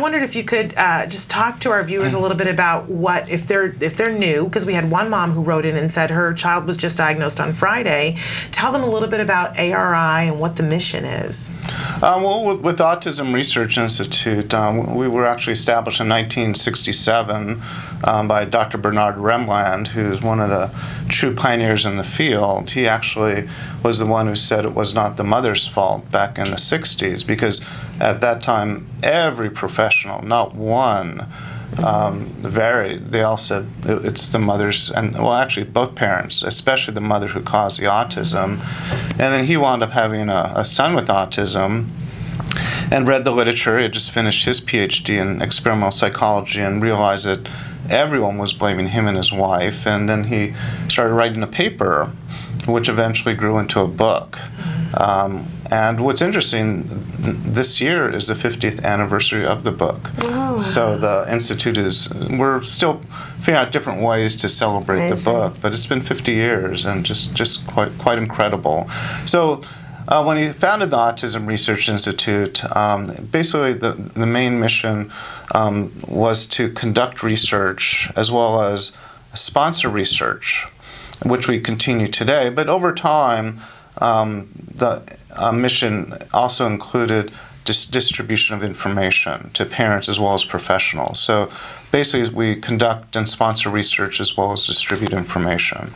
wondered if you could uh, just talk to our viewers a little bit about what if they're if they're new because we had one mom who wrote in and said her child was just diagnosed on Friday. Tell them a little bit about ARI and what the mission is. Uh, well, with, with, Autism Research Institute, um, we were actually established in 1967 um, by Dr. Bernard Rimland, who's one of the true pioneers in the field. He actually was the one who said it was not the mother's fault back in the 60s because at that time, every professional, not one, um, very, they all said it's the mothers, and well, actually, both parents, especially the mother who caused the autism. And then he wound up having a, a son with autism and read the literature. He had just finished his PhD in experimental psychology and realized that everyone was blaming him and his wife. And then he started writing a paper, which eventually grew into a book. Um, and what's interesting, this year is the 50th anniversary of the book. Oh. So the Institute is, we're still figuring out different ways to celebrate Amazing. the book, but it's been 50 years and just, just quite, quite incredible. So uh, when he founded the Autism Research Institute, um, basically the, the main mission um, was to conduct research as well as sponsor research, which we continue today. But over time, um, the uh, mission also included dis- distribution of information to parents as well as professionals. So basically, we conduct and sponsor research as well as distribute information.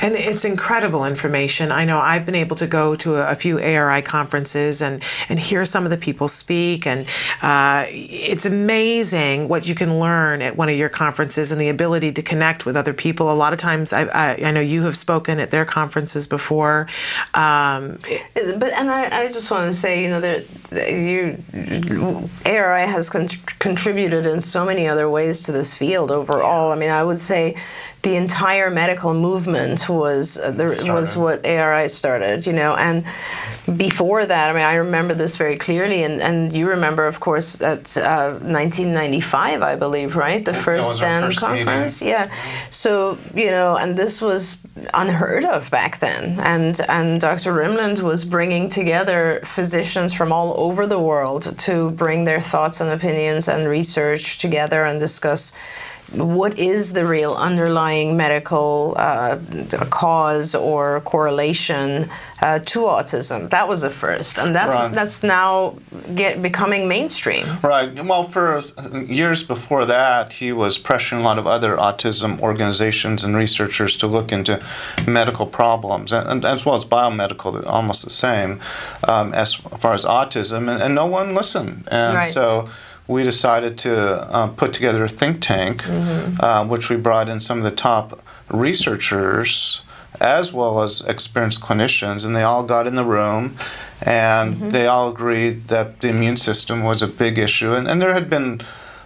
And it's incredible information. I know I've been able to go to a, a few ARI conferences and, and hear some of the people speak, and uh, it's amazing what you can learn at one of your conferences and the ability to connect with other people. A lot of times, I, I, I know you have spoken at their conferences before. Um, but and I, I just want to say, you know, that you ARI has con- contributed in so many other ways to this field overall. I mean, I would say the entire medical movement was uh, the, was what ARI started, you know, and before that, I mean, I remember this very clearly, and, and you remember, of course, at uh, 1995, I believe, right, the first conference, meeting. yeah. So you know, and this was unheard of back then, and and Dr. Rimland was bringing together physicians from all over the world to bring their thoughts and opinions and research together and discuss what is the real underlying medical uh, cause or correlation uh, to autism. That was a first, and that's right. that's now get, becoming mainstream. Right. Well, for years before that, he was pressuring a lot of other autism organizations and researchers to look into medical problems, and, and as well as biomedical, almost the same um, as far as autism, and, and no one listened, and right. so we decided to uh, put together a think tank, mm-hmm. uh, which we brought in some of the top researchers as well as experienced clinicians, and they all got in the room and mm-hmm. they all agreed that the immune system was a big issue. And, and there had been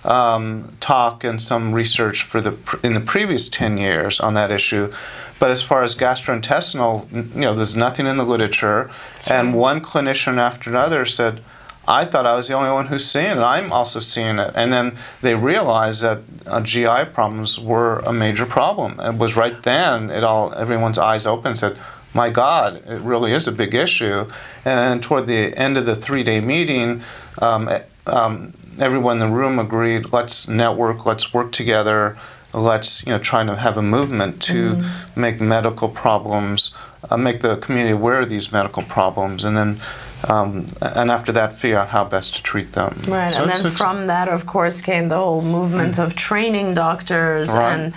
um, talk and some research for the in the previous 10 years on that issue. But as far as gastrointestinal, you know, there's nothing in the literature. Sure. And one clinician after another said, I thought I was the only one who's seeing it. I'm also seeing it. And then they realized that uh, GI problems were a major problem. It was right then it all everyone's eyes open and said, my God, it really is a big issue. And toward the end of the three-day meeting, um, um, everyone in the room agreed, let's network, let's work together, let's you know try to have a movement to mm-hmm. make medical problems, uh, make the community aware of these medical problems, and then um, and after that, figure out how best to treat them. Right, so and then from that, of course, came the whole movement mm. of training doctors right. and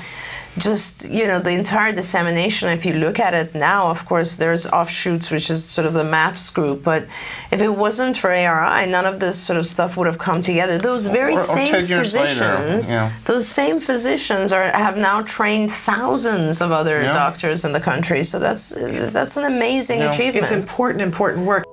just you know the entire dissemination if you look at it now of course there's offshoots which is sort of the maps group but if it wasn't for ARI none of this sort of stuff would have come together those very or, or same physicians yeah. those same physicians are have now trained thousands of other yeah. doctors in the country so that's that's an amazing achievement it's important important work